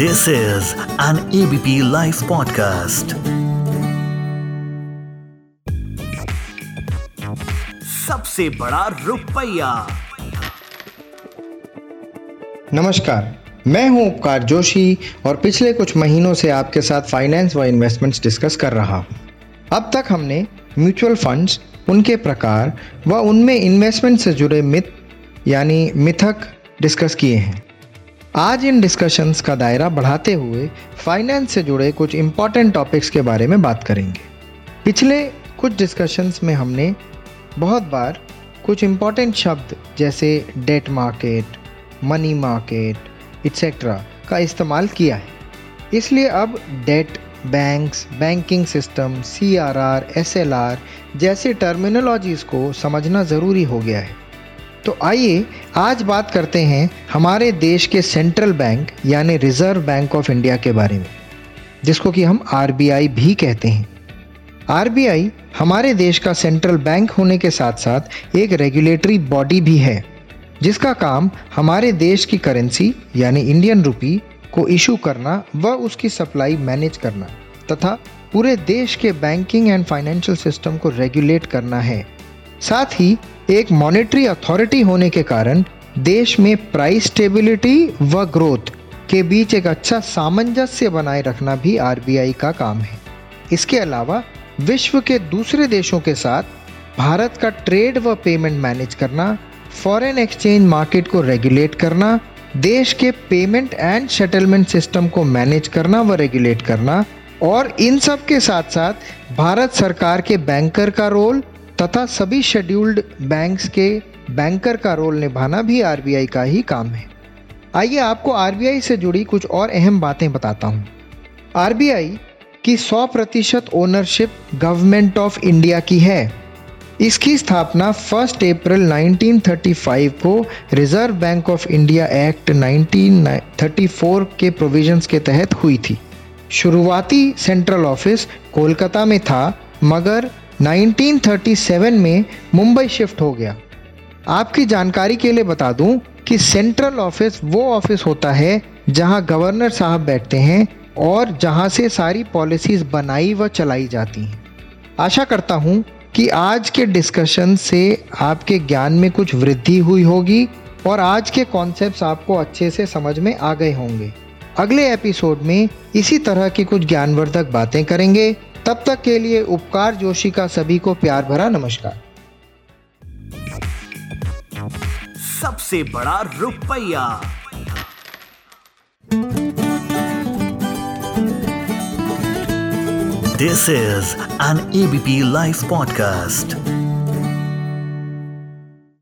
This is an ABP Life podcast. सबसे बड़ा रुपया। नमस्कार मैं हूँ उपकार जोशी और पिछले कुछ महीनों से आपके साथ फाइनेंस व इन्वेस्टमेंट्स डिस्कस कर रहा हूँ। अब तक हमने म्यूचुअल फंड्स उनके प्रकार व उनमें इन्वेस्टमेंट से जुड़े मिथ यानी मिथक डिस्कस किए हैं। आज इन डिस्कशंस का दायरा बढ़ाते हुए फाइनेंस से जुड़े कुछ इंपॉर्टेंट टॉपिक्स के बारे में बात करेंगे। पिछले कुछ डिस्कशंस में हमने बहुत बार कुछ इंपॉर्टेंट शब्द जैसे debt market money market etcetera का इस्तेमाल किया है। इसलिए अब debt banks banking system C R R S L R जैसे टर्मिनोलॉजीज़ को समझना ज़रूरी हो गया है। तो आइए आज बात करते हैं हमारे देश के सेंट्रल बैंक, यानी रिज़र्व बैंक ऑफ़ इंडिया के बारे में, जिसको कि हम आरबीआई भी कहते हैं। आरबीआई हमारे देश का सेंट्रल बैंक होने के साथ साथ एक रेगुलेटरी बॉडी भी है, जिसका काम हमारे देश की करेंसी यानी इंडियन रुपी को इशू करना व उसकी सप्लाई मैनेज करना, तथा पूरे देश के बैंकिंग एंड फाइनेंशियल सिस्टम को रेगुलेट करना है। साथ ही एक मॉनेटरी अथॉरिटी होने के कारण देश में प्राइस स्टेबिलिटी व ग्रोथ के बीच एक अच्छा सामंजस्य बनाए रखना भी आरबीआई का काम है। इसके अलावा विश्व के दूसरे देशों के साथ भारत का ट्रेड व पेमेंट मैनेज करना फॉरेन एक्सचेंज मार्केट को रेगुलेट करना, देश के पेमेंट एंड सेटलमेंट सिस्टम को मैनेज करना व रेगुलेट करना, और इन सब के साथ साथ भारत सरकार के बैंकर का रोल तथा सभी शेड्यूल्ड बैंक्स के बैंकर का रोल निभाना भी आरबीआई का ही काम है। आइए आपको आरबीआई से जुड़ी कुछ और अहम बातें बताता हूँ। आरबीआई की 100 प्रतिशत ओनरशिप गवर्नमेंट ऑफ़ इंडिया की है। इसकी स्थापना 1 अप्रैल 1935 को reserve bank of India act 1934 के प्रोविजंस के तहत हुई थी। शुरुआती सेंट्रल ऑफ़िस कोलकाता में था, मगर 1937 में मुंबई शिफ्ट हो गया। आपकी जानकारी के लिए बता दूँ कि सेंट्रल ऑफ़िस वो ऑफ़िस होता है जहाँ गवर्नर साहब बैठते हैं और जहाँ से सारी पॉलिसीज़ बनाई व चलाई जाती हैं। आशा करता हूँ कि आज के डिस्कशन से आपके ज्ञान में कुछ वृद्धि हुई होगी और आज के कॉन्सेप्ट्स आपको अच्छे से समझ में आ गए होंगे। अगले एपिसोड में इसी तरह की कुछ ज्ञानवर्धक बातें करेंगे। तब तक के लिए उपकार जोशी का सभी को प्यार भरा नमस्कार। सबसे बड़ा रुपया। This is an ABP live podcast